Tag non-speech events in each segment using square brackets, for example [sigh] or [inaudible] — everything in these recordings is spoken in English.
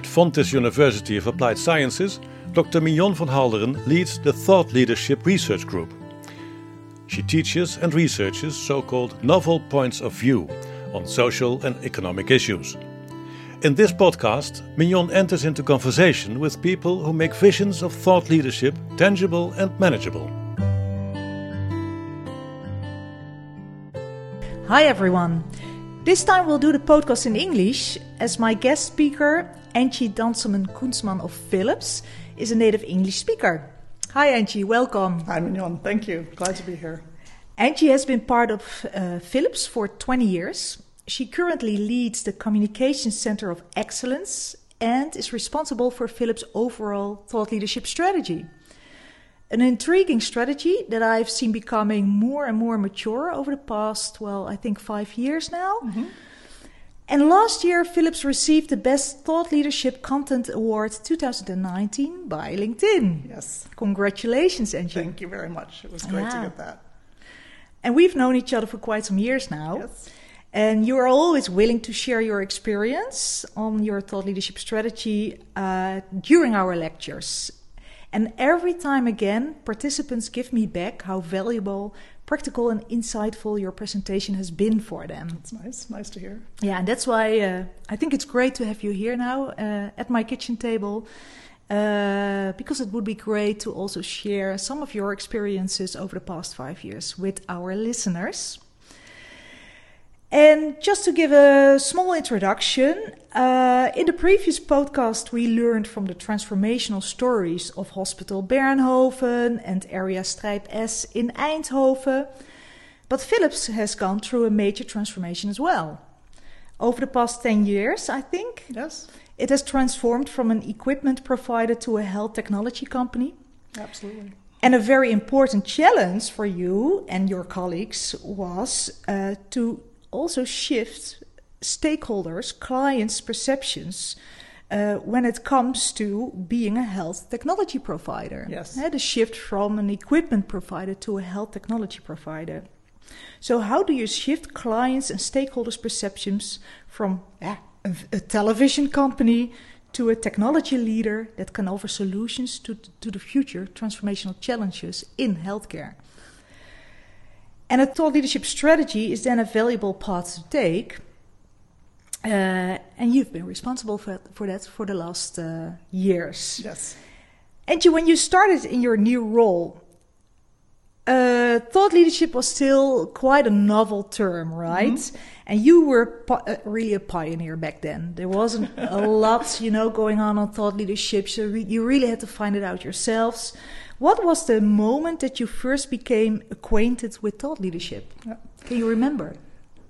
At Fontys University of Applied Sciences, Dr. Mignon van Halderen leads the Thought Leadership Research Group. She teaches and researches so called novel points of view on social and economic issues. In this podcast, Mignon enters into conversation with people who make visions of thought leadership tangible and manageable. Hi everyone. This time we'll do the podcast in English as my guest speaker, Angie Danseman Koensman of Philips, is a native English speaker. Hi Angie, welcome. Hi Mignon, thank you. Glad to be here. Angie has been part of uh, Philips for 20 years. She currently leads the Communications Center of Excellence and is responsible for Philips' overall thought leadership strategy. An intriguing strategy that I've seen becoming more and more mature over the past, well, I think five years now. Mm-hmm. And last year, Philips received the Best Thought Leadership Content Award 2019 by LinkedIn. Yes. Congratulations, Angie. Thank you very much. It was great yeah. to get that. And we've known each other for quite some years now. Yes. And you are always willing to share your experience on your thought leadership strategy uh, during our lectures. And every time again, participants give me back how valuable, practical, and insightful your presentation has been for them. That's nice. Nice to hear. Yeah, and that's why uh, I think it's great to have you here now uh, at my kitchen table. Uh, because it would be great to also share some of your experiences over the past five years with our listeners. And just to give a small introduction, uh, in the previous podcast, we learned from the transformational stories of Hospital Bernhoven and Area Strijp S in Eindhoven. But Philips has gone through a major transformation as well. Over the past 10 years, I think. Yes. It has transformed from an equipment provider to a health technology company. Absolutely. And a very important challenge for you and your colleagues was uh, to also shift stakeholders, clients' perceptions uh, when it comes to being a health technology provider. Yes. Uh, the shift from an equipment provider to a health technology provider. So, how do you shift clients and stakeholders' perceptions from a, a television company to a technology leader that can offer solutions to, to the future transformational challenges in healthcare? And a thought leadership strategy is then a valuable path to take. Uh, and you've been responsible for, for that for the last uh, years. Yes. And you, when you started in your new role, uh, thought leadership was still quite a novel term, right? Mm-hmm. And you were uh, really a pioneer back then. There wasn't a [laughs] lot, you know, going on on thought leadership, so re- you really had to find it out yourselves. What was the moment that you first became acquainted with thought leadership? Yeah. Can you remember?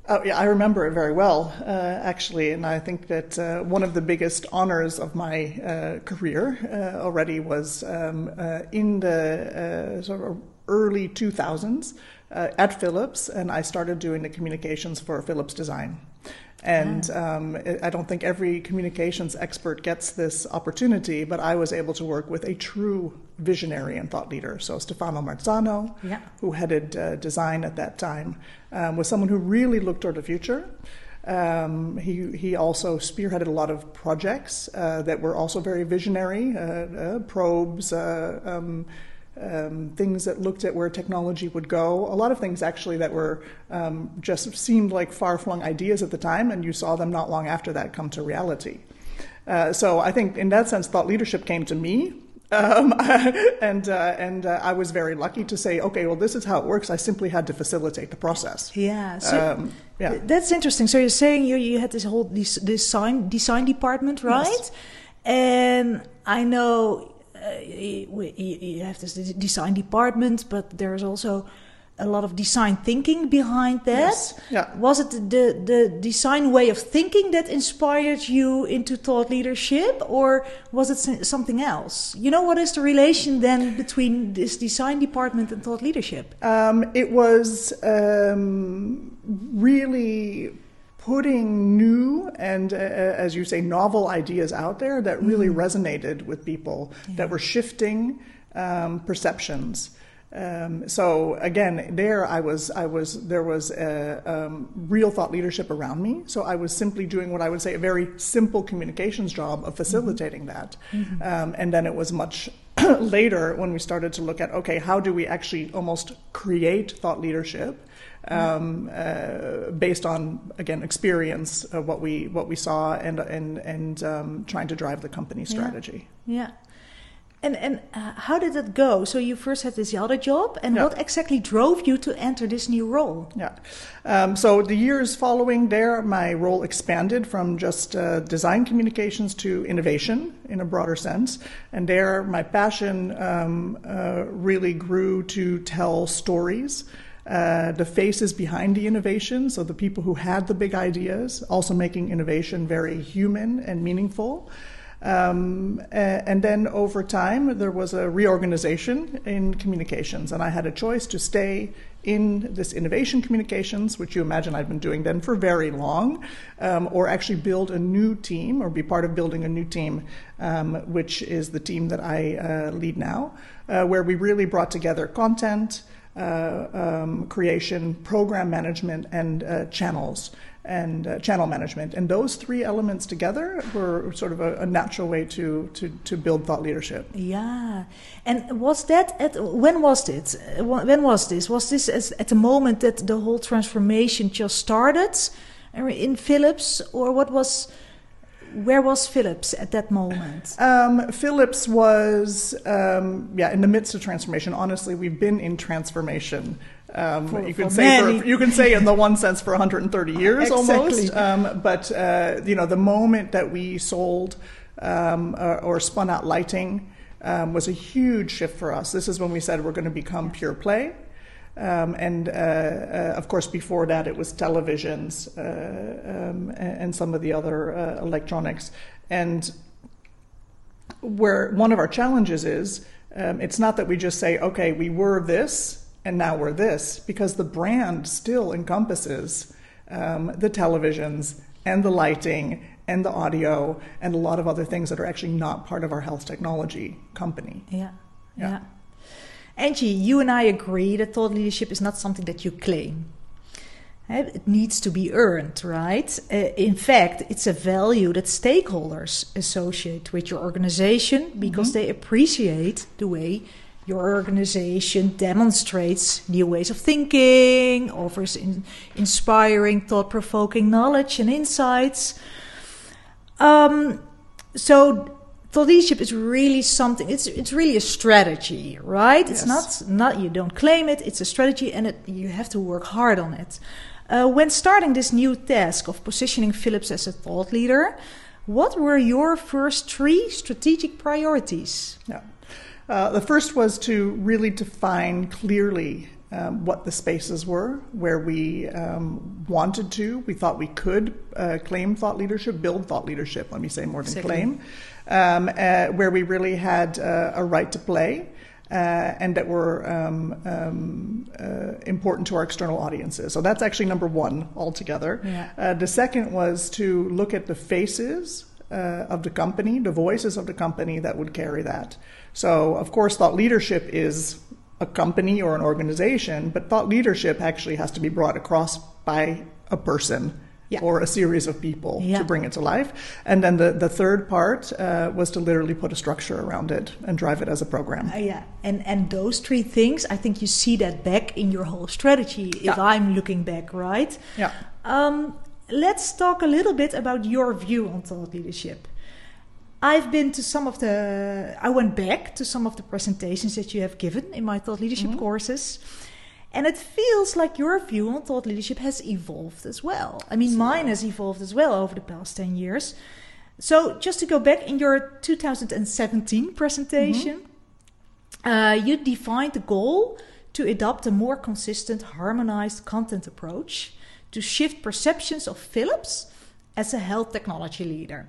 Oh, yeah, I remember it very well, uh, actually. And I think that uh, one of the biggest honors of my uh, career uh, already was um, uh, in the uh, sort of early 2000s at Philips, and I started doing the communications for Philips Design. And um, I don't think every communications expert gets this opportunity, but I was able to work with a true visionary and thought leader. So Stefano Marzano, yeah. who headed uh, design at that time, um, was someone who really looked toward the future. Um, he, he also spearheaded a lot of projects uh, that were also very visionary, uh, uh probes, uh, um, um, things that looked at where technology would go. A lot of things actually that were um, just seemed like far flung ideas at the time, and you saw them not long after that come to reality. Uh, so I think in that sense, thought leadership came to me. Um, [laughs] and uh, and uh, I was very lucky to say, okay, well, this is how it works. I simply had to facilitate the process. Yeah, so um, yeah. that's interesting. So you're saying you you had this whole design design department, right? Yes. And I know you, you have this design department, but there's also a lot of design thinking behind that. Yes. Yeah. Was it the, the design way of thinking that inspired you into thought leadership, or was it something else? You know, what is the relation then between this design department and thought leadership? Um, it was um, really putting new and, uh, as you say, novel ideas out there that really mm. resonated with people, yeah. that were shifting um, perceptions. Um, so again, there I was, I was, there was a, um, real thought leadership around me. So I was simply doing what I would say a very simple communications job of facilitating mm-hmm. that. Mm-hmm. Um, and then it was much [clears throat] later when we started to look at okay, how do we actually almost create thought leadership um, uh, based on again experience of what we what we saw and and and um, trying to drive the company strategy. Yeah. yeah. And and uh, how did it go? So you first had this other job, and yeah. what exactly drove you to enter this new role? Yeah. Um, so the years following there, my role expanded from just uh, design communications to innovation in a broader sense, and there my passion um, uh, really grew to tell stories. Uh, the faces behind the innovation, so the people who had the big ideas, also making innovation very human and meaningful. Um, and then over time, there was a reorganization in communications, and I had a choice to stay in this innovation communications, which you imagine I've been doing then for very long, um, or actually build a new team or be part of building a new team, um, which is the team that I uh, lead now, uh, where we really brought together content. Uh, um, creation, program management, and uh, channels and uh, channel management. And those three elements together were sort of a, a, natural way to, to, to build thought leadership. Yeah. And was that at, when was it? When was this? Was this as, at the moment that the whole transformation just started in Philips, or what was? Where was Philips at that moment? Um, Philips was, um, yeah, in the midst of transformation. Honestly, we've been in transformation um, for, you can say for, you can say in the one sense for 130 years [laughs] exactly. almost. Um, but uh, you know, the moment that we sold um, or, or, spun out lighting um, was a huge shift for us. This is when we said we're going to become pure play. Um, and uh, uh, of course, before that, it was televisions uh, um, and some of the other uh, electronics. And where one of our challenges is, it's not that we just say, okay, we were this and now we're this because the brand still encompasses um, the televisions and the lighting and the audio and a lot of other things that are actually not part of our health technology company. Yeah, yeah. yeah. Angie, you and I agree that thought leadership is not something that you claim. Eh, it needs to be earned, right? Uh, in fact, it's a value that stakeholders associate with your organization because mm-hmm. they appreciate the way your organization demonstrates new ways of thinking, offers in, inspiring, thought provoking knowledge and insights. Um, so, thought leadership is really something, it's, it's really a strategy, right? Yes. It's not, not, you don't claim it, it's a strategy and it, you have to work hard on it. Uh, when starting this new task of positioning Philips as a thought leader, what were your first three strategic priorities? Yeah. Uh, the first was to really define clearly um, what the spaces were where we um, wanted to, we thought we could uh, claim thought leadership, build thought leadership, let me say more than Second. claim, um, uh, where we really had uh, a right to play. Uh, and that were um, um, uh, important to our external audiences. So that's actually number one altogether. Yeah. Uh, the second was to look at the faces uh, of the company, the voices of the company that would carry that. So, of course, thought leadership is a company or an organization, but thought leadership actually has to be brought across by a person. Yeah. Or a series of people yeah. to bring it to life. And then the, the third part uh, was to literally put a structure around it and drive it as a program. Uh, yeah, and, and those three things, I think you see that back in your whole strategy if yeah. I'm looking back, right? Yeah. Um, let's talk a little bit about your view on thought leadership. I've been to some of the, I went back to some of the presentations that you have given in my thought leadership mm-hmm. courses. And it feels like your view on thought leadership has evolved as well. I mean, mine has evolved as well over the past 10 years. So, just to go back in your 2017 presentation, mm-hmm. uh, you defined the goal to adopt a more consistent, harmonized content approach to shift perceptions of Philips as a health technology leader.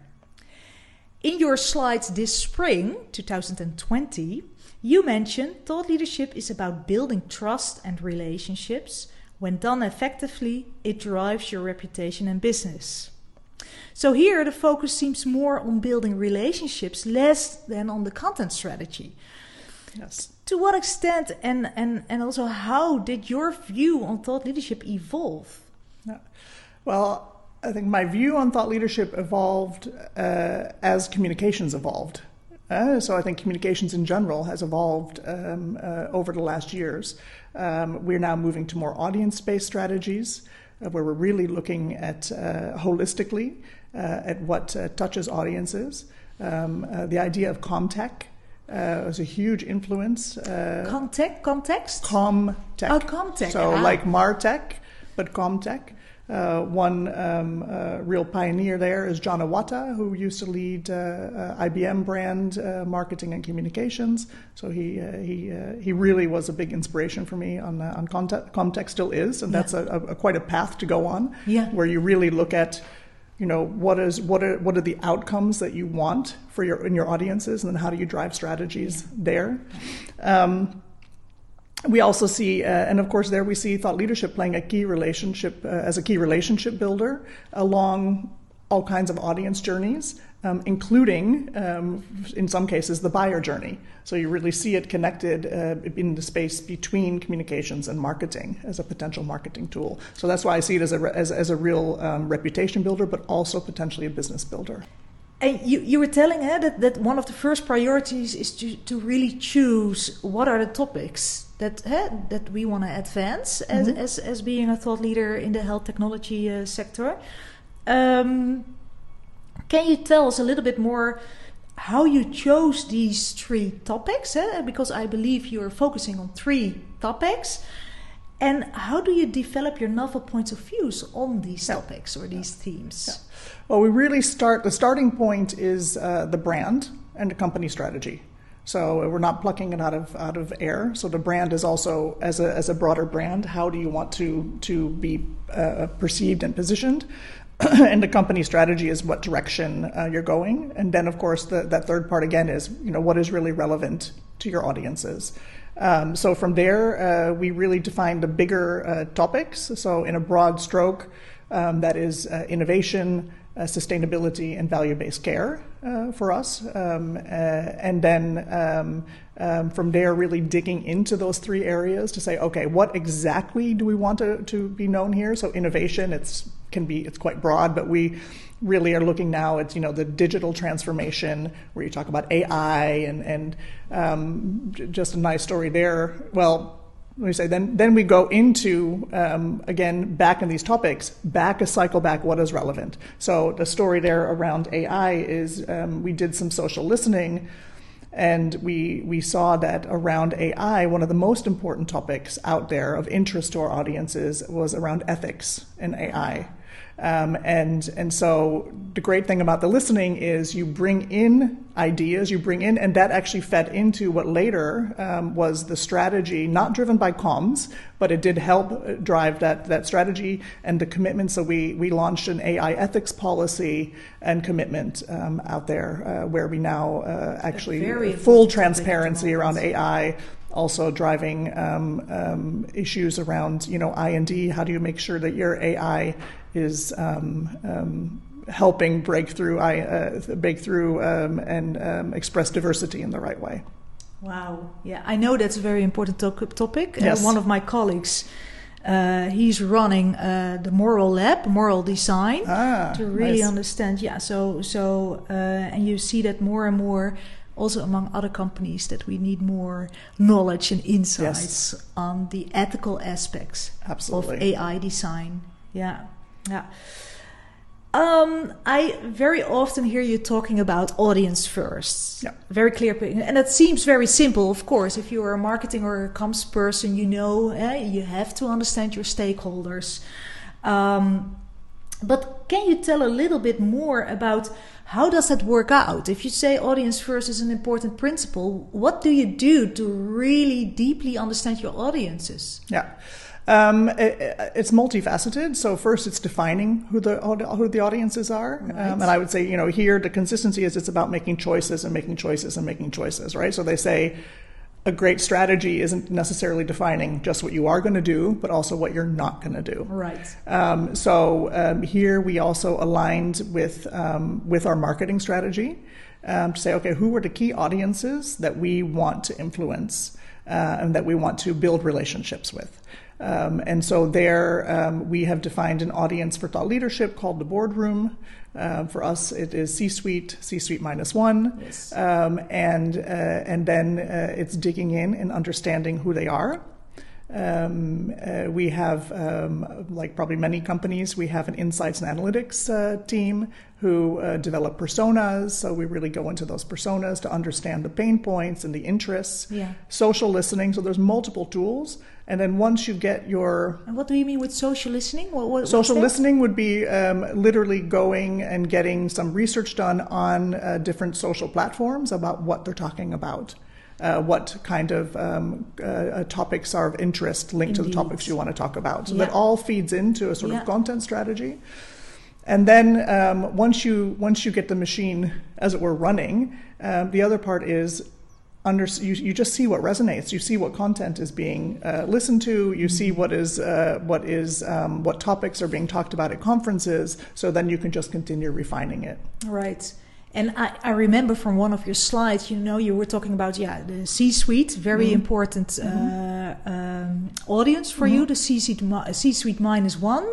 In your slides this spring, 2020, you mentioned thought leadership is about building trust and relationships. When done effectively, it drives your reputation and business. So here the focus seems more on building relationships less than on the content strategy. Yes. to what extent and, and, and also how did your view on thought leadership evolve? Yeah. Well, I think my view on thought leadership evolved uh, as communications evolved. Uh, so I think communications in general has evolved um, uh, over the last years. Um, we're now moving to more audience-based strategies, uh, where we're really looking at uh, holistically uh, at what touches audiences. Um, the idea of comtech was a huge influence. Comtech, context. Comtech. Oh, comtech. So ah. like Martech, but comtech. Uh, one um, uh, real pioneer there is Jon Iwata, who used to lead uh, uh IBM brand uh, marketing and communications. So he uh, he he really was a big inspiration for me on on Comtech. Comtech still is, and yeah. that's a, a, quite a path to go on. Yeah. Where you really look at you know what is what are what are the outcomes that you want for your in your audiences and then how do you drive strategies yeah. there um, we also see, uh, and of course, there we see thought leadership playing a key relationship uh, as a key relationship builder along all kinds of audience journeys, um, including, um, in some cases, the buyer journey. So you really see it connected uh, in the space between communications and marketing as a potential marketing tool. So that's why I see it as a, as, as a real um, reputation builder, but also potentially a business builder. And you, you were telling her that, that one of the first priorities is to, to really choose what are the topics that that we want to advance as, mm-hmm. as as being a thought leader in the health technology uh, sector. Um, can you tell us a little bit more how you chose these three topics? Eh? Because I believe you are focusing on three topics. And how do you develop your novel points of views on these yeah. topics or these yeah. themes? Yeah. Well, we really start, the starting point is uh, the brand and the company strategy. So we're not plucking it out of out of air. So the brand is also as a as a broader brand. How do you want to to be uh, perceived and positioned? [clears throat] and the company strategy is what direction uh, you're going. And then of course the, that third part again is you know what is really relevant to your audiences. Um, so from there uh, we really define the bigger uh, topics. So in a broad stroke, um, that is uh, innovation uh, sustainability and value-based care uh, for us, um, uh, and then um, um, from there, really digging into those three areas to say, okay, what exactly do we want to, to be known here? So innovation, it's can be it's quite broad, but we really are looking now at you know the digital transformation where you talk about AI and and um, just a nice story there. Well we say then then we go into um, again back in these topics back a cycle back what is relevant? So the story there around ai is um, we did some social listening and we we saw that around ai one of the most important topics out there of interest to our audiences was around ethics in ai um, and and so the great thing about the listening is you bring in ideas, you bring in, and that actually fed into what later um, was the strategy, not driven by comms, but it did help drive that that strategy and the commitment. So we we launched an AI ethics policy and commitment um, out there, uh, where we now uh, actually full transparency around AI also driving um, um, issues around you know I&D. How do you make sure that your AI is um, um, helping break through, uh, break through um, and um, express diversity in the right way. Wow. Yeah, I know that's a very important to- topic. Uh, yes. Uh, one of my colleagues. Uh, he's running uh, the moral lab, moral design, ah, to really nice. understand. Yeah, so so uh, and you see that more and more, also among other companies, that we need more knowledge and insights yes. on the ethical aspects Absolutely. of AI design. Yeah. Yeah. Um, I very often hear you talking about audience first. Yeah. Very clear. And it seems very simple, of course. If you're a marketing or a comms person, you know eh, you have to understand your stakeholders. Um, but can you tell a little bit more about how does that work out? If you say audience first is an important principle, what do you do to really deeply understand your audiences? Yeah. Um, it, it's multifaceted. So first, it's defining who the who the audiences are, right. um, and I would say, you know, here the consistency is it's about making choices and making choices and making choices, right? So they say a great strategy isn't necessarily defining just what you are going to do, but also what you're not going to do. Right. Um, so um, here we also aligned with um, with our marketing strategy um, to say, okay, who are the key audiences that we want to influence? uh, and that we want to build relationships with. Um, and so there um, we have defined an audience for thought leadership called the boardroom. Uh, for us, it is C-suite, C-suite minus one, Yes. um, and uh, and then uh, it's digging in and understanding who they are. Um, uh, we have, um, like probably many companies, we have an insights and analytics uh, team who uh, develop personas. So we really go into those personas to understand the pain points and the interests. Yeah. Social listening. So there's multiple tools, and then once you get your And what do you mean with social listening? What, what, Social listening would be um, literally going and getting some research done on uh, different social platforms about what they're talking about. Uh, what kind of um, uh, uh, topics are of interest linked to the topics you want to talk about. So Yeah. that all feeds into a sort Yeah. of content strategy. And then um, once you once you get the machine, as it were, running, um, the other part is under you, you just see what resonates. You see what content is being uh, listened to. You see what is uh, what is um, what topics are being talked about at conferences. So then you can just continue refining it. Right. And I, I remember from one of your slides, you know, you were talking about, yeah, the C-suite, very Mhm. important uh, um, audience for you, the C-suite, C-suite minus one.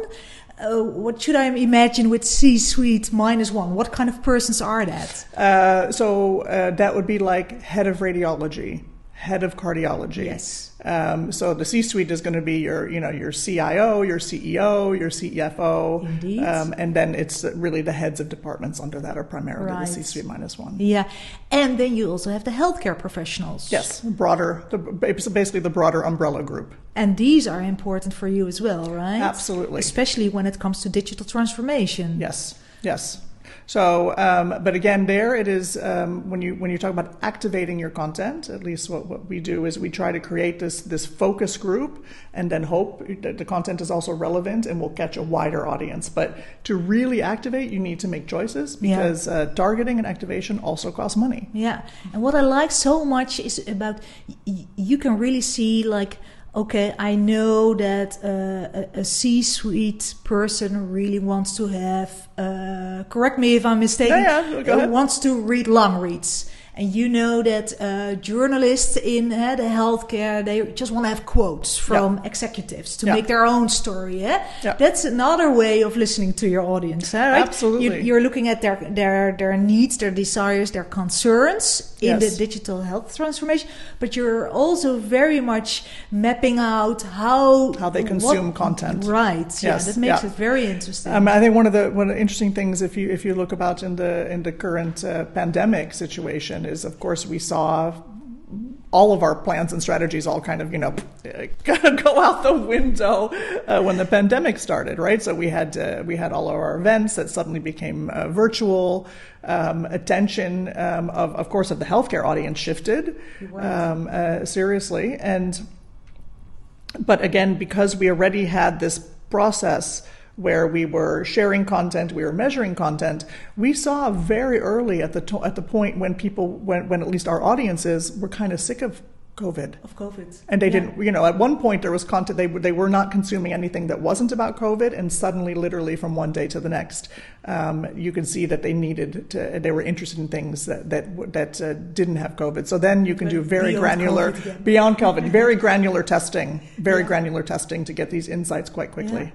Uh, what should I imagine with C-suite minus one? What kind of persons are that? Uh, so uh, that would be like head of radiology, head of cardiology. Yes. Um, so the C-suite is going to be your, you know, your CIO, your CEO, your CFO, Indeed. um, and then it's really the heads of departments under that are primarily Right. the C-suite minus one. Yeah. And then you also have the healthcare professionals. Yes, broader, the, basically the broader umbrella group. And these are important for you as well, right? Absolutely. Especially when it comes to digital transformation. Yes, yes. So, um, but again, there it is. Um, when you when you talk about activating your content, at least what, what we do is we try to create this this focus group, and then hope that the content is also relevant and will catch a wider audience. But to really activate, you need to make choices Yeah. because uh, targeting and activation also costs money. Yeah, and what I like so much is about y- you can really see like okay, I know that uh, a, a C-suite person really wants to have. Uh, correct me if I'm mistaken. Yeah, yeah, uh, wants to read long reads. And you know that uh, journalists in uh, the healthcare they just want to have quotes from executives to Yeah. make their own story. Yeah? Yeah. that's another way of listening to your audience. huh, right? Absolutely. You, you're looking at their their their needs, their desires, their concerns in Yes. the digital health transformation, but you're also very much mapping out how How they consume content. Right. yeah, Yes, that makes yeah. it very interesting. Um, I think one of the one of the interesting things, if you if you look about in the in the current uh, pandemic situation, is of course we saw all of our plans and strategies all kind of you know [laughs] go out the window uh, when the pandemic started, right? So we had uh, we had all of our events that suddenly became uh, virtual. Um, attention um, of of course of the healthcare audience shifted um, uh, seriously and but again, because we already had this process where we were sharing content, we were measuring content, we saw very early at the to- at the point when people, when, when at least our audiences were kind of sick of COVID. of COVID. And they Yeah. didn't, you know, at one point there was content, they, were- they were not consuming anything that wasn't about COVID. And suddenly, literally from one day to the next, um, you could see that they needed to, they were interested in things that, that, that uh, didn't have COVID. So then you can But do very beyond granular, COVID beyond COVID, [laughs] very granular testing, very Yeah. granular testing to get these insights quite quickly.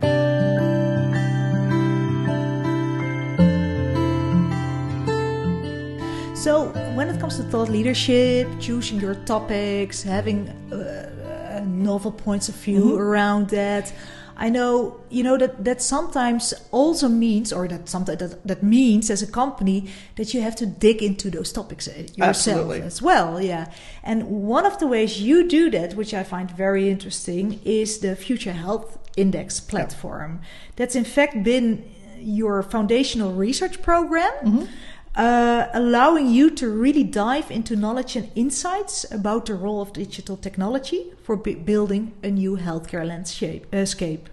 So, when it comes to thought leadership, choosing your topics, having uh, uh, novel points of view Mhm. around that, I know you know that that sometimes also means, or that sometimes that, that means as a company that you have to dig into those topics uh, yourself Absolutely. as well. Yeah, and one of the ways you do that, which I find very interesting, is the Future Health Index platform. That's in fact been your foundational research program Mhm. Uh, allowing you to really dive into knowledge and insights about the role of digital technology for bu- building a new healthcare landscape.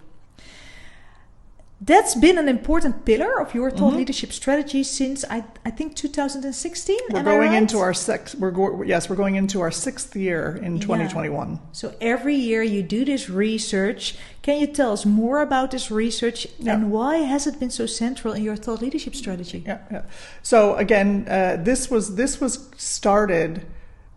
That's been an important pillar of your thought Mhm. leadership strategy since I, I think 2016. We're going right? into our sixth. we're go, yes, we're going into our sixth year in Yeah. 2021. So every year you do this research. Can you tell us more about this research Yeah. and why has it been so central in your thought leadership strategy? Yeah, yeah. So again, uh, this was this was started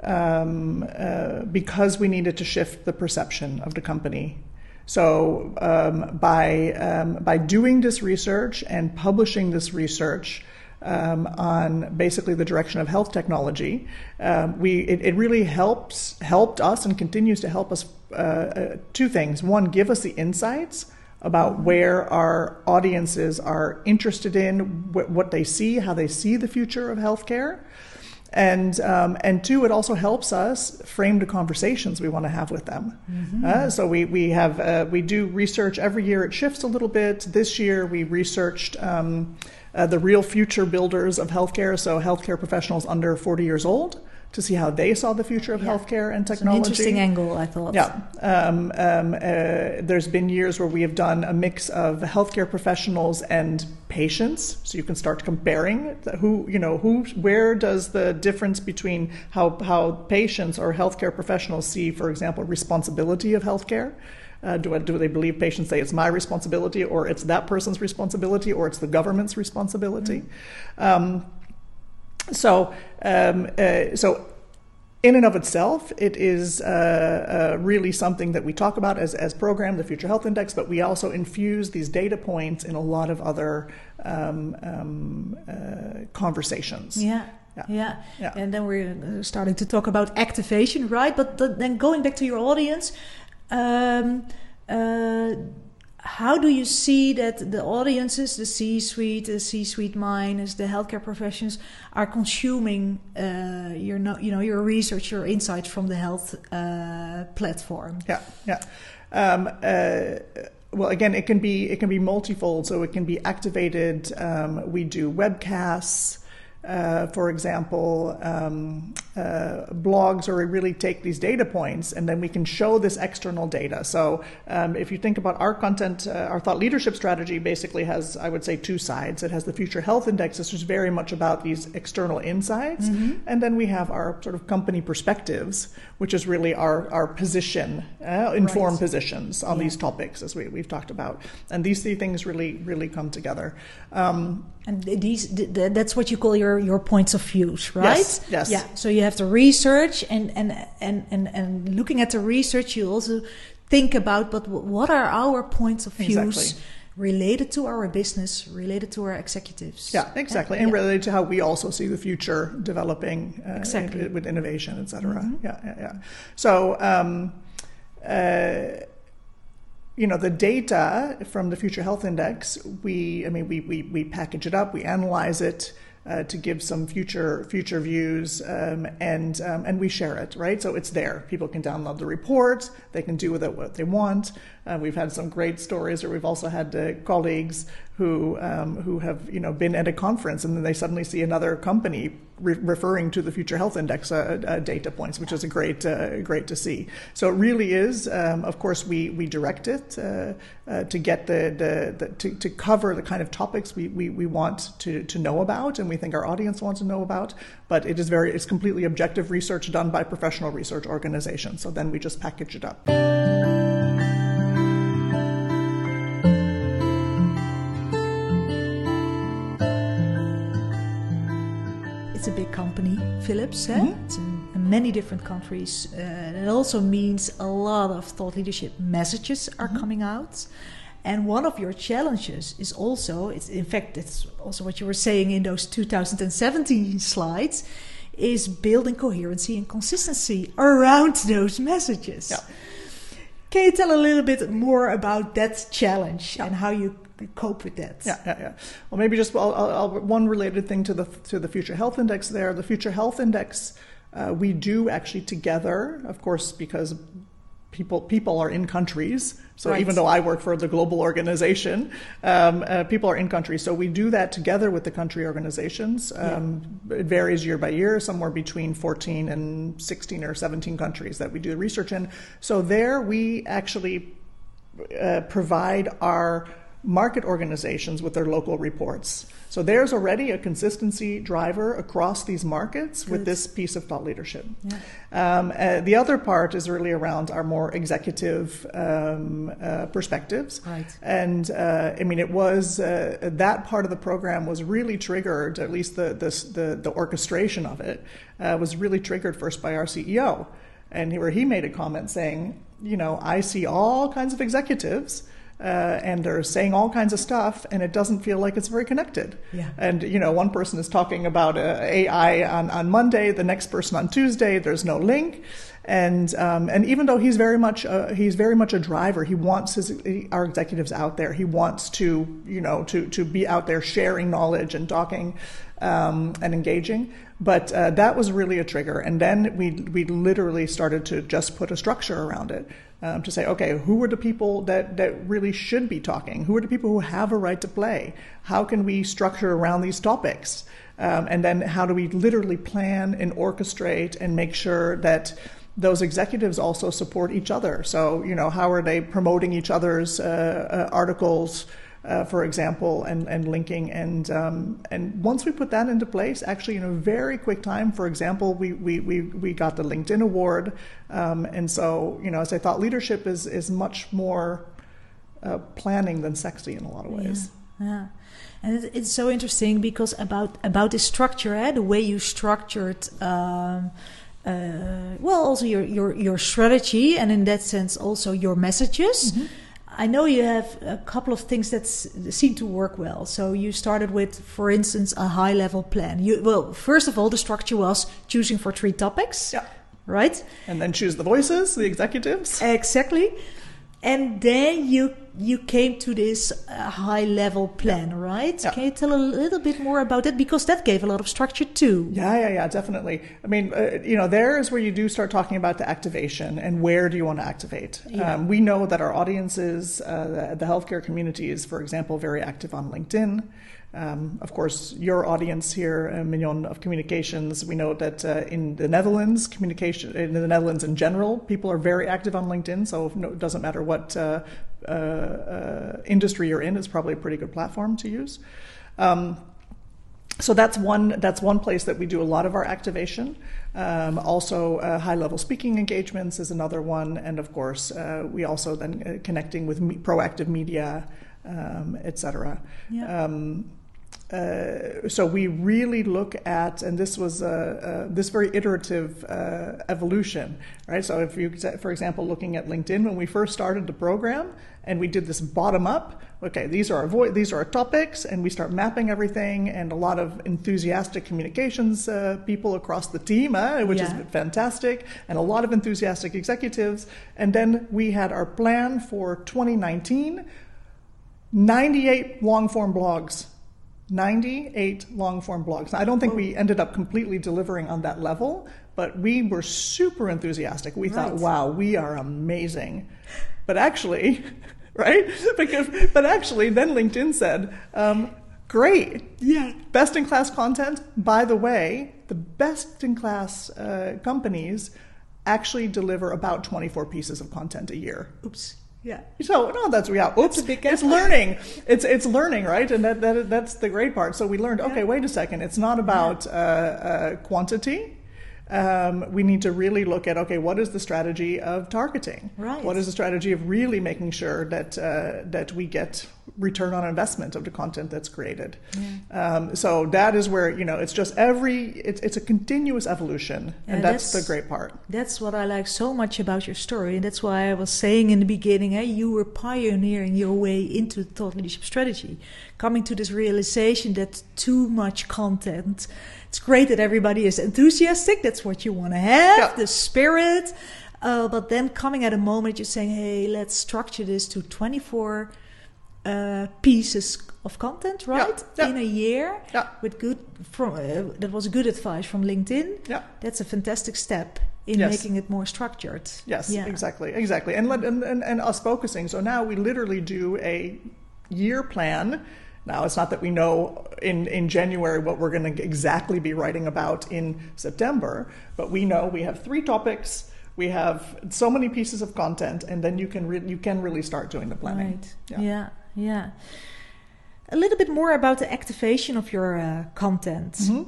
um, uh, because we needed to shift the perception of the company. So um, by um, by doing this research and publishing this research. Um, on basically the direction of health technology, um, we it, it, really helps helped us and continues to help us uh, uh, two things. One, give us the insights about where our audiences are interested in, wh- what they see, how they see the future of healthcare. And, um, and two, it also helps us frame the conversations we want to have with them. Mm-hmm. Uh, so we, we, have, uh, we do research every year, it shifts a little bit. This year we researched um, uh, the real future builders of healthcare, so healthcare professionals under 40 years old to see how they saw the future of yeah. healthcare and technology. It's an interesting angle, I thought. Yeah. Um, um, uh, there's been years where we have done a mix of healthcare professionals and patients, so you can start comparing who, you know, who, where does the difference between how, how patients or healthcare professionals see, for example, responsibility of healthcare. Uh, do, I, do they believe patients say it's my responsibility, or it's that person's responsibility, or it's the government's responsibility? Mm-hmm. Um, so, um, uh, so in and of itself, it is uh, uh, really something that we talk about as, as program, the Future Health Index, but we also infuse these data points in a lot of other um, um, uh, conversations. Yeah. Yeah. yeah. yeah, And then we're uh, starting to talk about activation, right? But the, then going back to your audience, um, uh, how do you see that the audiences, the C-suite, the C-suite minds, the healthcare professions, are consuming uh, your, you know, your research, your insights from the health uh, platform? Yeah, yeah. Um, uh, well, again, it can be it can be multifold. So it can be activated. Um, we do webcasts. Uh, for example, um, uh, blogs where we really take these data points and then we can show this external data. So, um, if you think about our content, uh, our thought leadership strategy basically has, I would say, two sides. It has the Future Health Index, which is very much about these external insights, mm-hmm. and then we have our sort of company perspectives, which is really our our position, uh, informed right. positions on yeah. these topics, as we, we've talked about. And these three things really really come together. Um, and these that's what you call your your points of views, right? Yes. yes. Yeah. So you have the research, and and and and and looking at the research, you also think about, but what are our points of views? Exactly. Related to our business, related to our executives. Yeah, exactly, and, and yeah. related to how we also see the future developing uh, exactly. in, with innovation, et cetera. Mm-hmm. Yeah, yeah, yeah. So, um, uh, you know the data from the future health index we i mean we we, we package it up we analyze it uh, to give some future future views, um, and um, and we share it, right? So it's there. People can download the report. They can do with it what they want. Uh, we've had some great stories, or we've also had uh, colleagues who um, who have you know been at a conference and then they suddenly see another company re- referring to the Future Health Index uh, uh, data points, which is a great uh, great to see. So it really is. Um, of course, we we direct it uh, to get the, the, the, to, to cover the kind of topics we, we, we want to, to know about and we think our audience wants to know about. But it is very it's completely objective research done by professional research organizations. So then we just package it up. It's a big company, Philips. Eh? Mm-hmm. It's in, many different countries. Uh, it also means a lot of thought leadership messages are mm-hmm. coming out. And one of your challenges is also, it's, in fact, it's also what you were saying in those 2017 slides, is building coherency and consistency around those messages. Yeah. Can you tell a little bit more about that challenge yeah. and how you cope with that. Yeah, yeah, yeah. Well, maybe just I'll, I'll, one related thing to the to the Future Health Index. There, the Future Health Index, uh, we do actually together, of course, because people people are in countries. So right. even though I work for the global organization, um, uh, people are in countries. So we do that together with the country organizations. Um, yeah. It varies year by year, somewhere between 14 and 16 or 17 countries that we do research in. So there we actually uh, provide our market organizations with their local reports. So there's already a consistency driver across these markets with this piece of thought leadership. Yeah. Um, uh, the other part is really around our more executive um, uh, perspectives. Right. And uh, I mean, it was uh, that part of the program was really triggered, at least the the the, the orchestration of it uh, was really triggered first by our CEO, and where he made a comment saying, you know, I see all kinds of executives. Uh, and they're saying all kinds of stuff, and it doesn't feel like it's very connected. Yeah. And you know, one person is talking about uh, AI on, on Monday, the next person on Tuesday. There's no link, and um, and even though he's very much uh, he's very much a driver, he wants his our executives out there. He wants to you know to to be out there sharing knowledge and talking um, and engaging. But uh, that was really a trigger, and then we we literally started to just put a structure around it um, to say, okay, who are the people that, that really should be talking? Who are the people who have a right to play? How can we structure around these topics? Um, and then how do we literally plan and orchestrate and make sure that those executives also support each other? So, you know, how are they promoting each other's uh, uh, articles? Uh, for example, and, and linking. And, um, and once we put that into place, actually, in a very quick time, for example, we, we, we, we got the LinkedIn award. Um, and so, you know, as I thought, leadership is, is much more uh, planning than sexy in a lot of ways. Yeah. yeah. And it's so interesting because about about this structure, eh, the way you structured, um, uh, well, also your, your your strategy, and in that sense also your messages. Mm-hmm. I know you have a couple of things that seem to work well. So you started with, for instance, a high level plan. You, well, first of all, the structure was choosing for three topics. Yeah. Right? And then choose the voices, the executives. Exactly. And then you you came to this uh, high level plan, yeah. right? Yeah. Can you tell a little bit more about that because that gave a lot of structure too. Yeah, yeah, yeah, definitely. I mean, uh, you know, there is where you do start talking about the activation and where do you want to activate. Yeah. Um, we know that our audiences, uh, the, the healthcare community, is, for example, very active on LinkedIn. Um, of course, your audience here, uh, Mignon of Communications, we know that uh, in the Netherlands, communication in the Netherlands in general, people are very active on LinkedIn. So no, it doesn't matter what uh, uh, industry you're in, it's probably a pretty good platform to use. Um, so that's one that's one place that we do a lot of our activation. Um, also, uh, high level speaking engagements is another one, and of course, uh, we also then uh, connecting with me- proactive media, um, etc. Yeah. Um, uh, so we really look at, and this was uh, uh, this very iterative uh, evolution, right? So if you, for example, looking at LinkedIn, when we first started the program, and we did this bottom up. Okay, these are our vo- these are our topics, and we start mapping everything, and a lot of enthusiastic communications uh, people across the team, uh, which Yeah. is fantastic, and a lot of enthusiastic executives. And then we had our plan for 2019. 98 long form blogs 98 long form blogs. Now, I don't think we ended up completely delivering on that level, but we were super enthusiastic. We thought, wow, we are amazing. But actually, [laughs] right? Because, but actually, then LinkedIn said, um, great. Yeah. Best in class content. By the way, the best in class uh, companies actually deliver about 24 pieces of content a year. Oops. Yeah. So no, that's yeah. Oops, big it's learning. It's it's learning, right? And that, that that's the great part. So we learned. Okay, Yeah. wait a second. It's not about uh, uh, quantity. Um, we need to really look at okay, what is the strategy of targeting? Right. What is the strategy of really making sure that uh, that we get return on investment of the content that's created? Um, so that is where you know it's just every it's it's a continuous evolution, Yeah, and that's, that's- the great part. That's what I like so much about your story. And that's why I was saying in the beginning, hey, you were pioneering your way into thought leadership strategy, coming to this realization that too much content. It's great that everybody is enthusiastic. That's what you want to have, Yeah. the spirit. Uh, but then coming at a moment, you're saying, hey, let's structure this to 24 uh, pieces of content, right? yeah. In a year Yeah. with good from uh, that was good advice from LinkedIn. Yeah. That's a fantastic step in Yes. making it more structured. Yes, Yeah. exactly, exactly. And, let- and, and, and us focusing. So now we literally do a year plan. Now, it's not that we know in, in January what we're going to exactly be writing about in September, but we know we have three topics, we have so many pieces of content, and then you can, re- you can really start doing the planning. Right. Yeah. Yeah. yeah. a little bit more about the activation of your uh, content. Mhm.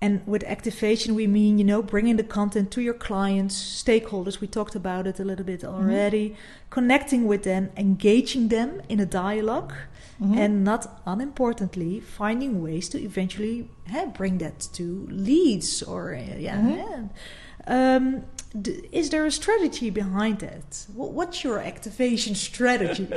And with activation, we mean, you know, bringing the content to your clients, stakeholders. We talked about it a little bit already. Connecting with them, engaging them in a dialog Mhm. and not unimportantly, finding ways to eventually eh, bring that to leads or, uh, yeah. Mhm. yeah. Um, d- is there a strategy behind that? Wh- What's your activation strategy? [laughs]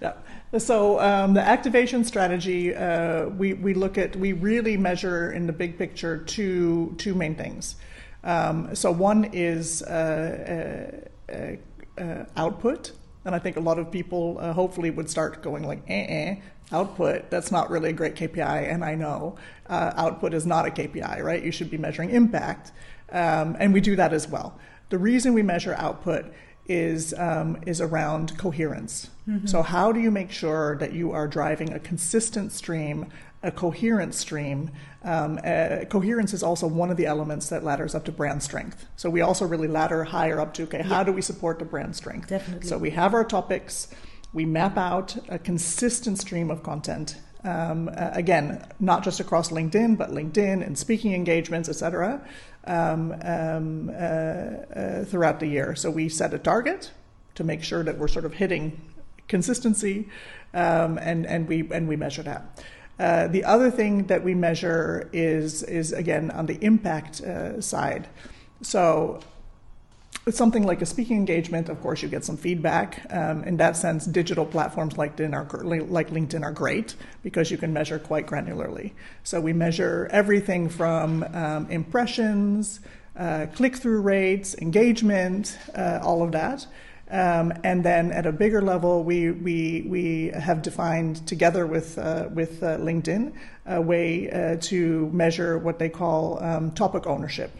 [laughs] So um, the activation strategy, uh, we, we look at, we really measure in the big picture two, two main things. Um, so one is uh, uh, uh, output, and I think a lot of people uh, hopefully would start going like, eh, eh, output, that's not really a great KPI, and I know uh, output is not a KPI, right? You should be measuring impact, um, and we do that as well. The reason we measure output is um, is around coherence. So how do you make sure that you are driving a consistent stream, a coherent stream? Um, uh, coherence is also one of the elements that ladders up to brand strength. So we also really ladder higher up to okay, how do we support the brand strength? Definitely. So we have our topics, we map out a consistent stream of content. Um, uh, again, not just across LinkedIn, but LinkedIn and speaking engagements, etc. Um, um, uh, uh, throughout the year. So we set a target to make sure that we're sort of hitting consistency, um, and and we and we measure that. Uh, the other thing that we measure is is again on the impact uh, side. So with something like a speaking engagement, of course, you get some feedback. Um, in that sense, digital platforms like LinkedIn, are, like LinkedIn are great because you can measure quite granularly. So we measure everything from um, impressions, uh, click through rates, engagement, uh, all of that. Um, and then at a bigger level, we, we, we have defined together with, uh, with uh, LinkedIn a way uh, to measure what they call um, topic ownership.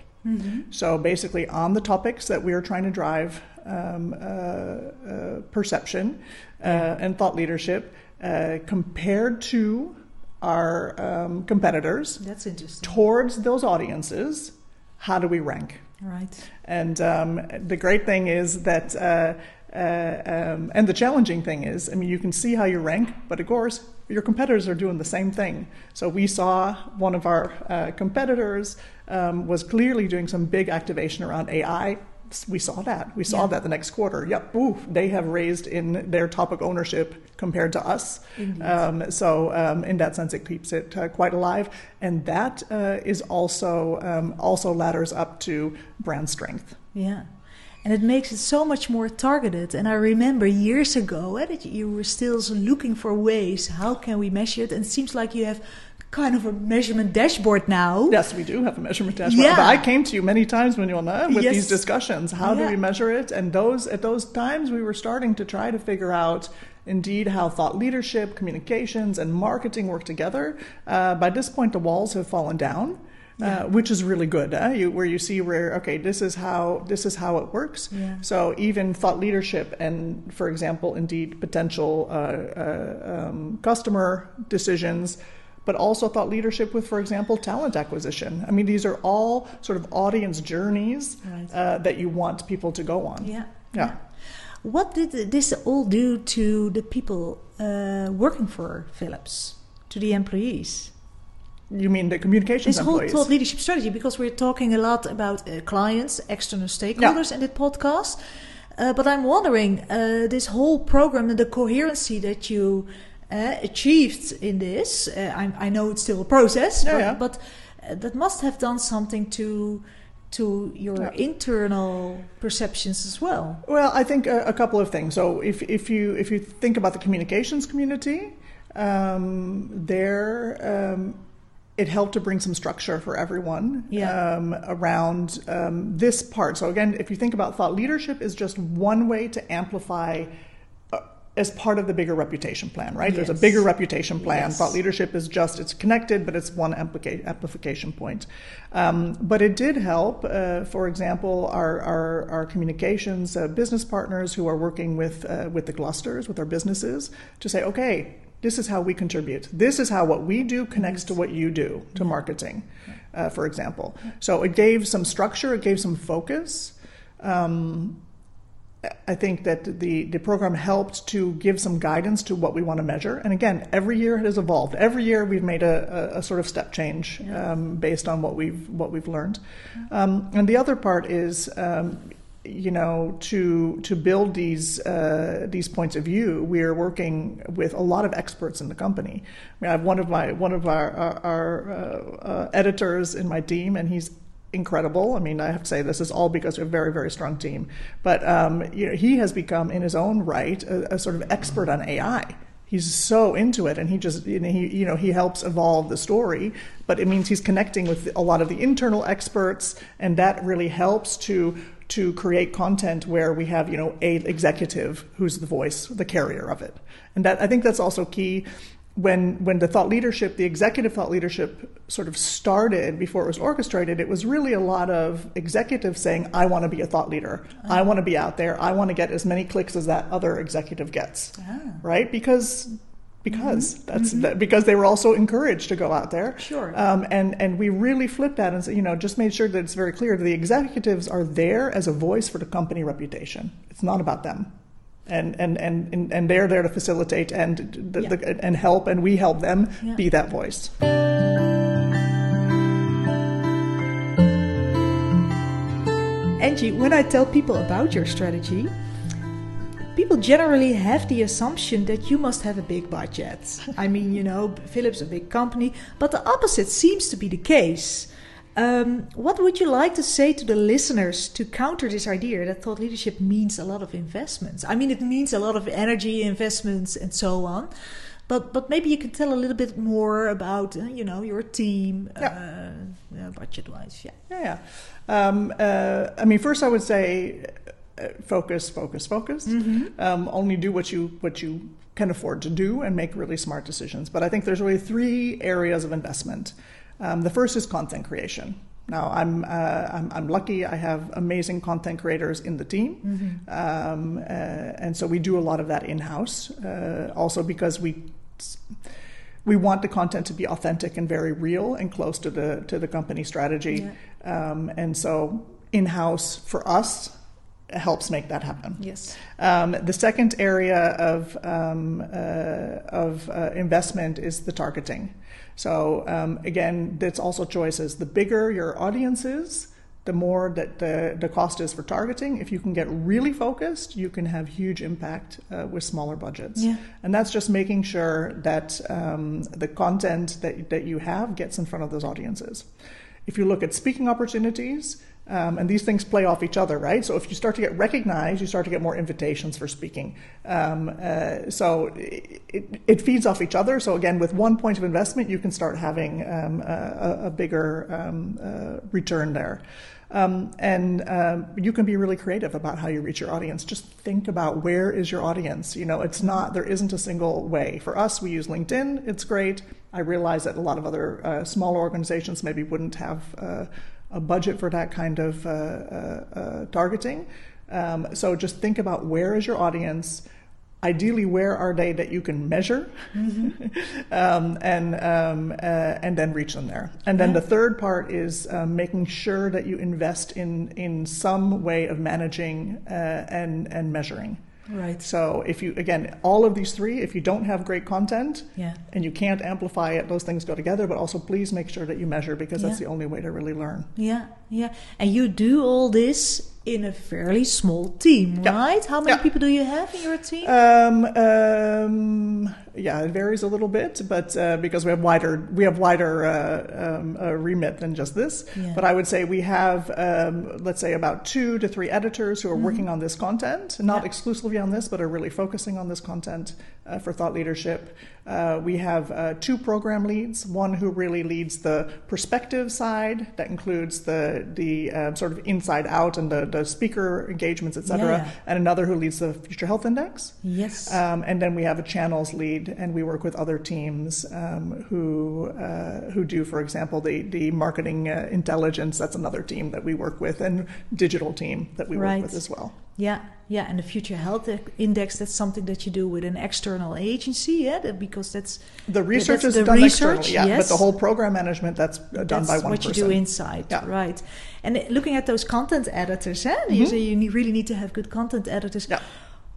So basically, on the topics that we are trying to drive um, uh, uh, perception uh, and thought leadership, uh, compared to our um, competitors, That's interesting. towards those audiences, how do we rank? Right. And um, the great thing is that, uh, uh, um, and the challenging thing is, I mean, you can see how you rank, but of course, your competitors are doing the same thing. So we saw one of our uh, competitors um, was clearly doing some big activation around AI. We saw that. We saw Yeah. that the next quarter. Yep, ooh, they have raised in their topic ownership compared to us. Um, so um, in that sense, it keeps it uh, quite alive, and that uh, is also um, also ladders up to brand strength. Yeah. And it makes it so much more targeted. And I remember years ago eh, that you were still looking for ways how can we measure it. And it seems like you have kind of a measurement dashboard now. Yes, we do have a measurement dashboard. Yeah. But I came to you many times on with Yes. these discussions. How do we measure it? And those at those times, we were starting to try to figure out. Indeed, how thought leadership, communications, and marketing work together. Uh, by this point, the walls have fallen down, Yeah. uh, which is really good. Uh, you, where you see where okay, this is how this is how it works. Yeah. So even thought leadership and, for example, indeed potential uh, uh, um, customer decisions, but also thought leadership with, for example, talent acquisition. I mean, these are all sort of audience journeys Right. uh, that you want people to go on. Yeah. Yeah. What did this all do to the people uh, working for Philips, to the employees? You mean the communications employees? This whole thought leadership strategy, because we're talking a lot about uh, clients, external stakeholders in this podcast. Uh, but I'm wondering, uh, this whole program and the coherency that you achieved in this, uh, I, I know it's still a process, but, yeah. but uh, that must have done something to to your Yeah. internal perceptions as well. Well, I think a, a couple of things. So if, if you if you think about the communications community, um, there um, it helped to bring some structure for everyone Yeah. um, around um, this part. So again, if you think about thought leadership, is just one way to amplify. As part of the bigger reputation plan, right? There's a bigger reputation plan. Yes. Thought leadership is just it's connected, but it's one amplica- amplification point. Um, but it did help, uh, for example, our our, our communications uh, business partners who are working with uh, with the clusters, with our businesses, to say, okay, this is how we contribute. This is how what we do connects to what you do to marketing, uh, for example. So it gave some structure, it gave some focus. Um, I think that the, the program helped to give some guidance to what we want to measure. And again, every year it has evolved. Every year we've made a, a, a sort of step change Yeah. um, based on what we've what we've learned. Um, and the other part is, um, you know, to to build these uh, these points of view. We are working with a lot of experts in the company. I mean, I have one of my one of our our, our uh, uh, editors in my team, and he's incredible. I mean, I have to say this is all because of a very, very strong team. But um, you know, he has become, in his own right, a, a sort of expert on AI. He's so into it, and he just you know, he you know he helps evolve the story. But it means he's connecting with a lot of the internal experts, and that really helps to to create content where we have you know a executive who's the voice, the carrier of it, and that I think that's also key when when the thought leadership, the executive thought leadership sort of started before it was orchestrated, it was really a lot of executives saying, "I want to be a thought leader. I want to be out there. I want to get as many clicks as that other executive gets." Ah. Right? Because because that's that, because they were also encouraged to go out there. Sure. Um, and and we really flipped that and you know just made sure that it's very clear that the executives are there as a voice for the company reputation. It's not about them. And, and, and, and, they're there to facilitate and the, the, and help, and we help them Yeah. be that voice. Angie, when I tell people about your strategy, people generally have the assumption that you must have a big budget. I mean, you know, Philips a big company, but the opposite seems to be the case. Um, what would you like to say to the listeners to counter this idea that thought leadership means a lot of investments? I mean, it means a lot of energy investments and so on. But, but maybe you can tell a little bit more about uh, you know your team uh, uh, budget wise yeah Yeah, yeah. Um, uh, I mean, first I would say uh, focus, focus, focus. Um, only do what you what you can afford to do and make really smart decisions. But I think there's really three areas of investment. Um, the first is content creation. Now, I'm, uh, I'm, I'm lucky. I have amazing content creators in the team, um, uh, and so we do a lot of that in house. Uh, also, because we we want the content to be authentic and very real and close to the to the company strategy. Um, and so in house for us helps make that happen. yes Um, the second area of um, uh, of uh, investment is the targeting. So um, again, that's also choices. The bigger your audience is, the more that the, the cost is for targeting. If you can get really focused, you can have huge impact uh, with smaller budgets. Yeah. And that's just making sure that um, the content that, that you have gets in front of those audiences. If you look at speaking opportunities, um, and these things play off each other, right? So if you start to get recognized, you start to get more invitations for speaking. Um, uh, so it, it, it feeds off each other. So again, with one point of investment, you can start having um, a, a bigger um, uh, return there. Um, and um, you can be really creative about how you reach your audience. Just think about where is your audience. You know, it's not there isn't a single way. For us, we use LinkedIn. It's great. I realize that a lot of other uh, smaller organizations maybe wouldn't have uh, a budget for that kind of uh, uh, uh, targeting. Um, so just think about where is your audience. Ideally, where are they that you can measure, [laughs] um, and um, uh, and then reach them there. And then Yeah. the third part is um, making sure that you invest in in some way of managing uh, and and measuring. Right So if you again all of these three, if you don't have great content yeah and you can't amplify it, those things go together. But also, please make sure that you measure because that's Yeah. the only way to really learn. Yeah, yeah. And you do all this in a fairly small team, Yeah. right? How many Yeah. people do you have in your team? Um, um, yeah, it varies a little bit, but uh, because we have wider we have wider uh, um, uh, remit than just this. Yeah. But I would say we have um, let's say about two to three editors who are working on this content, not Mm-hmm. Exclusively on this, but are really focusing on this content uh, for thought leadership. Uh, we have uh, two program leads, one who really leads the perspective side, that includes the the uh, sort of inside out and the, the speaker engagements, et cetera, Yeah. and another who leads the Future Health Index. yes. Um, and then we have a channels lead, and we work with other teams um, who uh, who do, for example, the the marketing uh, intelligence. That's another team that we work with, and digital team that we Right. work with as well. Yeah, yeah, and the Future Health Index, that's something that you do with an external agency, yeah, because that's the research is the done research, externally, yeah, yes. but the whole program management that's uh, done that's by one That's what you do inside, Yeah. right? And looking at those content editors, eh? you say you need, really need to have good content editors. Yeah.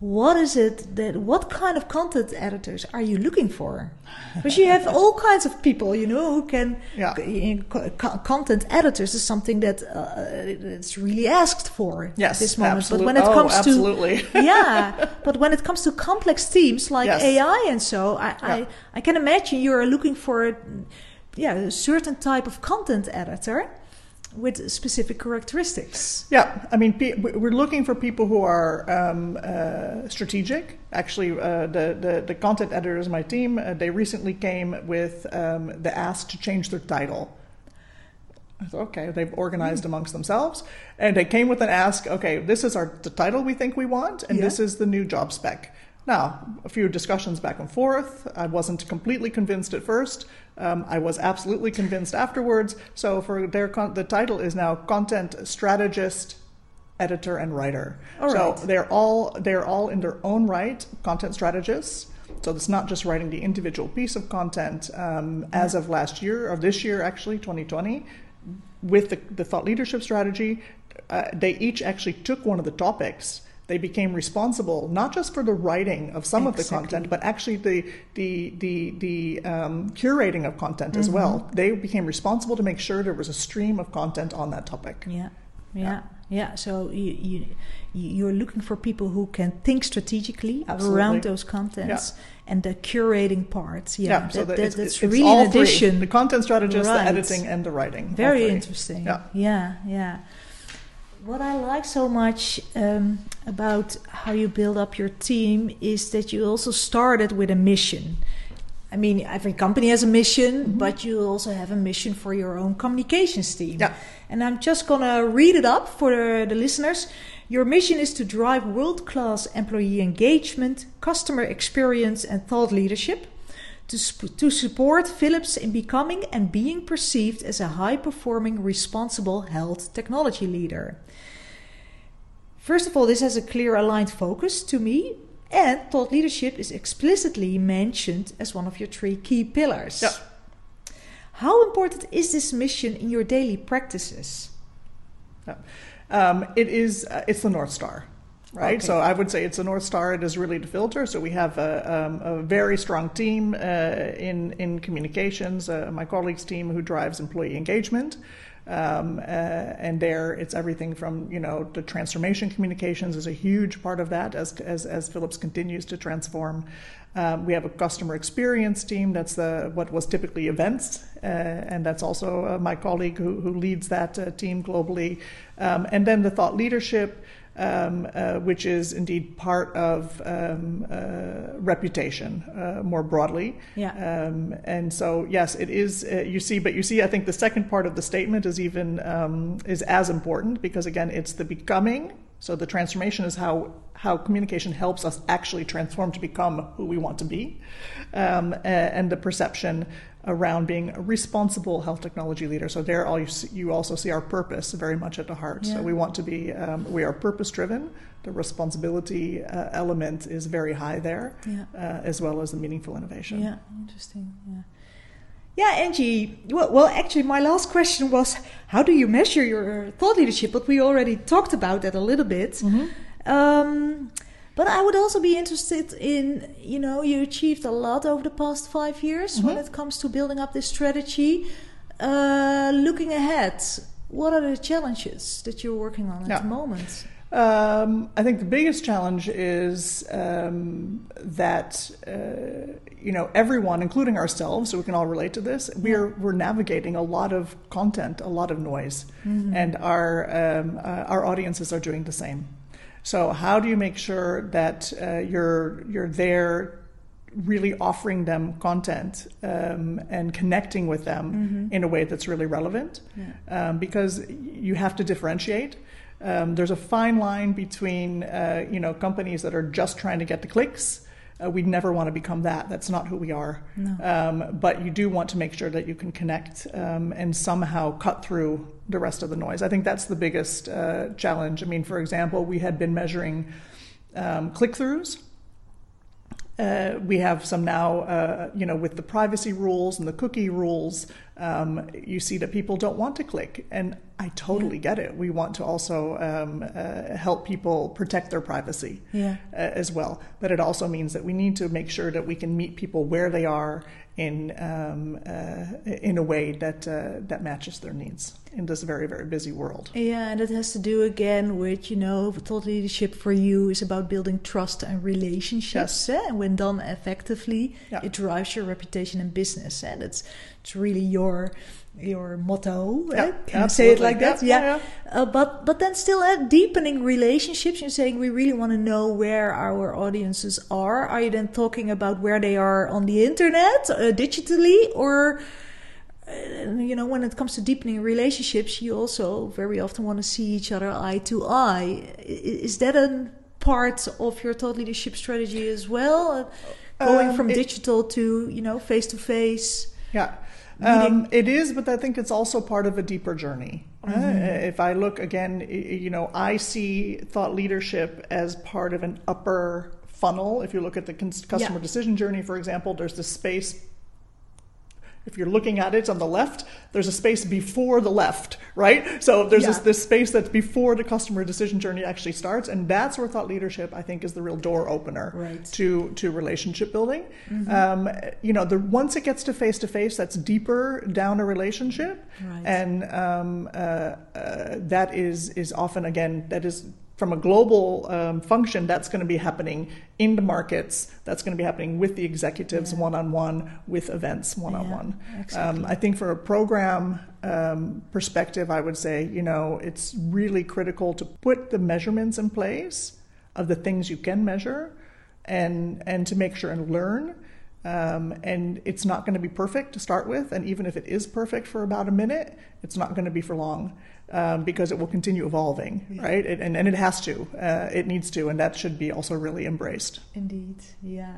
What is it that? What kind of content editors are you looking for? Because you have all kinds of people, you know, who can. Yeah. co- co- Content editors is something that uh, it's really asked for Yes, at this moment. But when it oh, comes absolutely. to [laughs] yeah, but when it comes to complex themes like Yes. AI and so, I, Yeah. I I can imagine you are looking for yeah a certain type of content editor with specific characteristics. Yeah, I mean, we- we're looking for people who are um, uh, strategic. Actually, uh, the, the the content editors, my team, uh, they recently came with um, the ask to change their title. I thought, okay, they've organized amongst themselves, and they came with an ask. Okay, this is our the title we think we want, and Yeah. this is the new job spec. Now, a few discussions back and forth. I wasn't completely convinced at first. Um, I was absolutely convinced afterwards. So, for their con- the title is now content strategist, editor, and writer. All so they're all they're all in their own right content strategists. So it's not just writing the individual piece of content. Um, as of last year, or this year actually, 2020, with the, the thought leadership strategy, uh, they each actually took one of the topics. They became responsible not just for the writing of some of the content, but actually the the the the um, curating of content as Mm-hmm. well. They became responsible to make sure there was a stream of content on that topic. Yeah, yeah, yeah. So you you you're looking for people who can think strategically Absolutely. around those contents and the curating part. Yeah, so that, that it's, that's it's really all an three. addition. the content strategist, Right. the editing, and the writing. Very interesting. Yeah. yeah, yeah. What I like so much um, about how you build up your team is that you also started with a mission. I mean, every company has a mission, but you also have a mission for your own communications team. Yeah. And I'm just gonna read it up for the, the listeners. Your mission is to drive world class employee engagement, customer experience, and thought leadership to, sp- to support Philips in becoming and being perceived as a high performing, responsible health technology leader. First of all, this has a clear aligned focus to me, and thought leadership is explicitly mentioned as one of your three key pillars. Yeah. How important is this mission in your daily practices? Yeah. Um, it is. Uh, it's the North Star, right? Okay. So I would say it's the North Star. It is really the filter. So we have a, um, a very strong team uh, in in communications. Uh, my colleagues' team who drives employee engagement. Um, uh, and there, it's everything from you know the transformation communications is a huge part of that as as, as Philips continues to transform. Um, we have a customer experience team. That's the what was typically events, uh, and that's also uh, my colleague who, who leads that uh, team globally. Um, and then the thought leadership, um, uh, which is indeed part of um, uh, reputation uh, more broadly. Yeah. Um, and so, yes, it is. Uh, you see, but you see, I think the second part of the statement is even um, is as important because again, it's the becoming. So the transformation is how how communication helps us actually transform to become who we want to be, um, and the perception around being a responsible health technology leader. So there, all you see, you also see our purpose very much at the heart. Yeah. So we want to be we are um, purpose driven. The responsibility uh, element is very high there, Yeah. uh, as well as the meaningful innovation. Yeah, interesting. Yeah. Yeah, Angie. Well, well, actually, my last question was how do you measure your thought leadership? But we already talked about that a little bit. Mhm. Um, but I would also be interested in, you know, you achieved a lot over the past five years when Mhm. it comes to building up this strategy. Uh, looking ahead, what are the challenges that you're working on at Yeah. the moment? Um, I think the biggest challenge is um, that uh, you know everyone, including ourselves, so we can all relate to this. We're we're navigating a lot of content, a lot of noise, and our um, uh, our audiences are doing the same. So how do you make sure that uh, you're you're there? Really offering them content um, and connecting with them in a way that's really relevant, um, because you have to differentiate. Um, there's a fine line between uh, you know companies that are just trying to get the clicks Uh, we never want to become that. That's not who we are. No. Um, but you do want to make sure that you can connect um, and somehow cut through the rest of the noise. I think that's the biggest uh, challenge. I mean, for example, we had been measuring um, click throughs. Uh, we have some now, uh, you know, with the privacy rules and the cookie rules, um, you see that people don't want to click. And I totally get it. We want to also um, uh, help people protect their privacy Yeah. uh, as well. But it also means that we need to make sure that we can meet people where they are in um, uh, in a way that uh, that matches their needs in this very very busy world. Yeah, and it has to do again with, you know, thought leadership for you is about building trust and relationships. eh? And when done effectively, Yeah. it drives your reputation in business. And it's, it's really your your motto. eh? Yeah, Can I say it like that? Yeah, Yeah. yeah, Uh, but but then still uh, deepening relationships. You're saying we really want to know where our audiences are. Are you then talking about where they are on the internet, uh, digitally, or uh, you know, when it comes to deepening relationships, you also very often want to see each other eye to eye. Is that a part of your thought leadership strategy as well? Uh, Going Um, from it- digital to you know face to face. Yeah. Um, it is, but I think it's also part of a deeper journey. Uh, if I look again, you know, I see thought leadership as part of an upper funnel. If you look at the customer Yeah. decision journey, for example, there's this space. If you're looking at it on the left, there's a space before the left, right? So there's this, Yeah. this space that's before the customer decision journey actually starts, and that's where thought leadership, I think, is the real door opener Right. to to relationship building. Um, you know, the once it gets to face to face, that's deeper down a relationship, Right. and um, uh, uh, that is is often again that is from a global um, function that's going to be happening in the markets. That's going to be happening with the executives Yeah. one on one, with events one on one. exactly. I think for a program um, perspective, I would say, you know, it's really critical to put the measurements in place of the things you can measure and, and to make sure and learn. Um, and it's not going to be perfect to start with. And even if it is perfect for about a minute, it's not going to be for long um, because it will continue evolving, right? It, and, and it has to. Uh, it needs to. And that should be also really embraced. Indeed, yeah.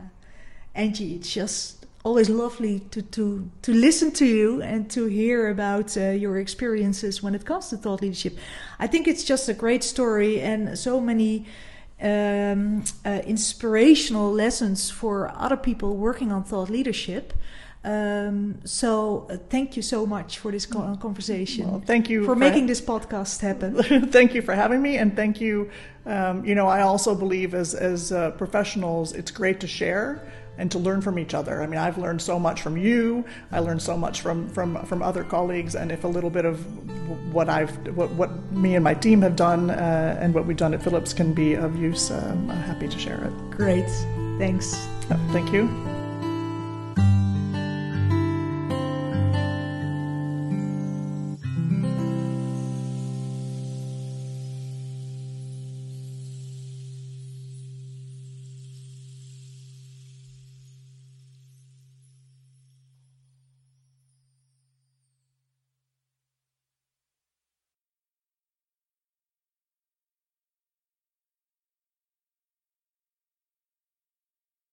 Angie, it's just always lovely to, to, to listen to you and to hear about uh, your experiences when it comes to thought leadership. I think it's just a great story and so many um, uh, inspirational lessons for other people working on thought leadership. Um, so uh, thank you so much for this co- conversation. Well, thank you for for- making this podcast happen. [laughs] thank you for having me, and thank you. Um, you know, I also believe as as uh, professionals, it's great to share and to learn from each other. I mean, I've learned so much from you. I learned so much from from from other colleagues, and if a little bit of what I've what, what me and my team have done uh, and what we've done at Philips can be of use, um, I'm happy to share it. Great. Thanks. Uh, thank you.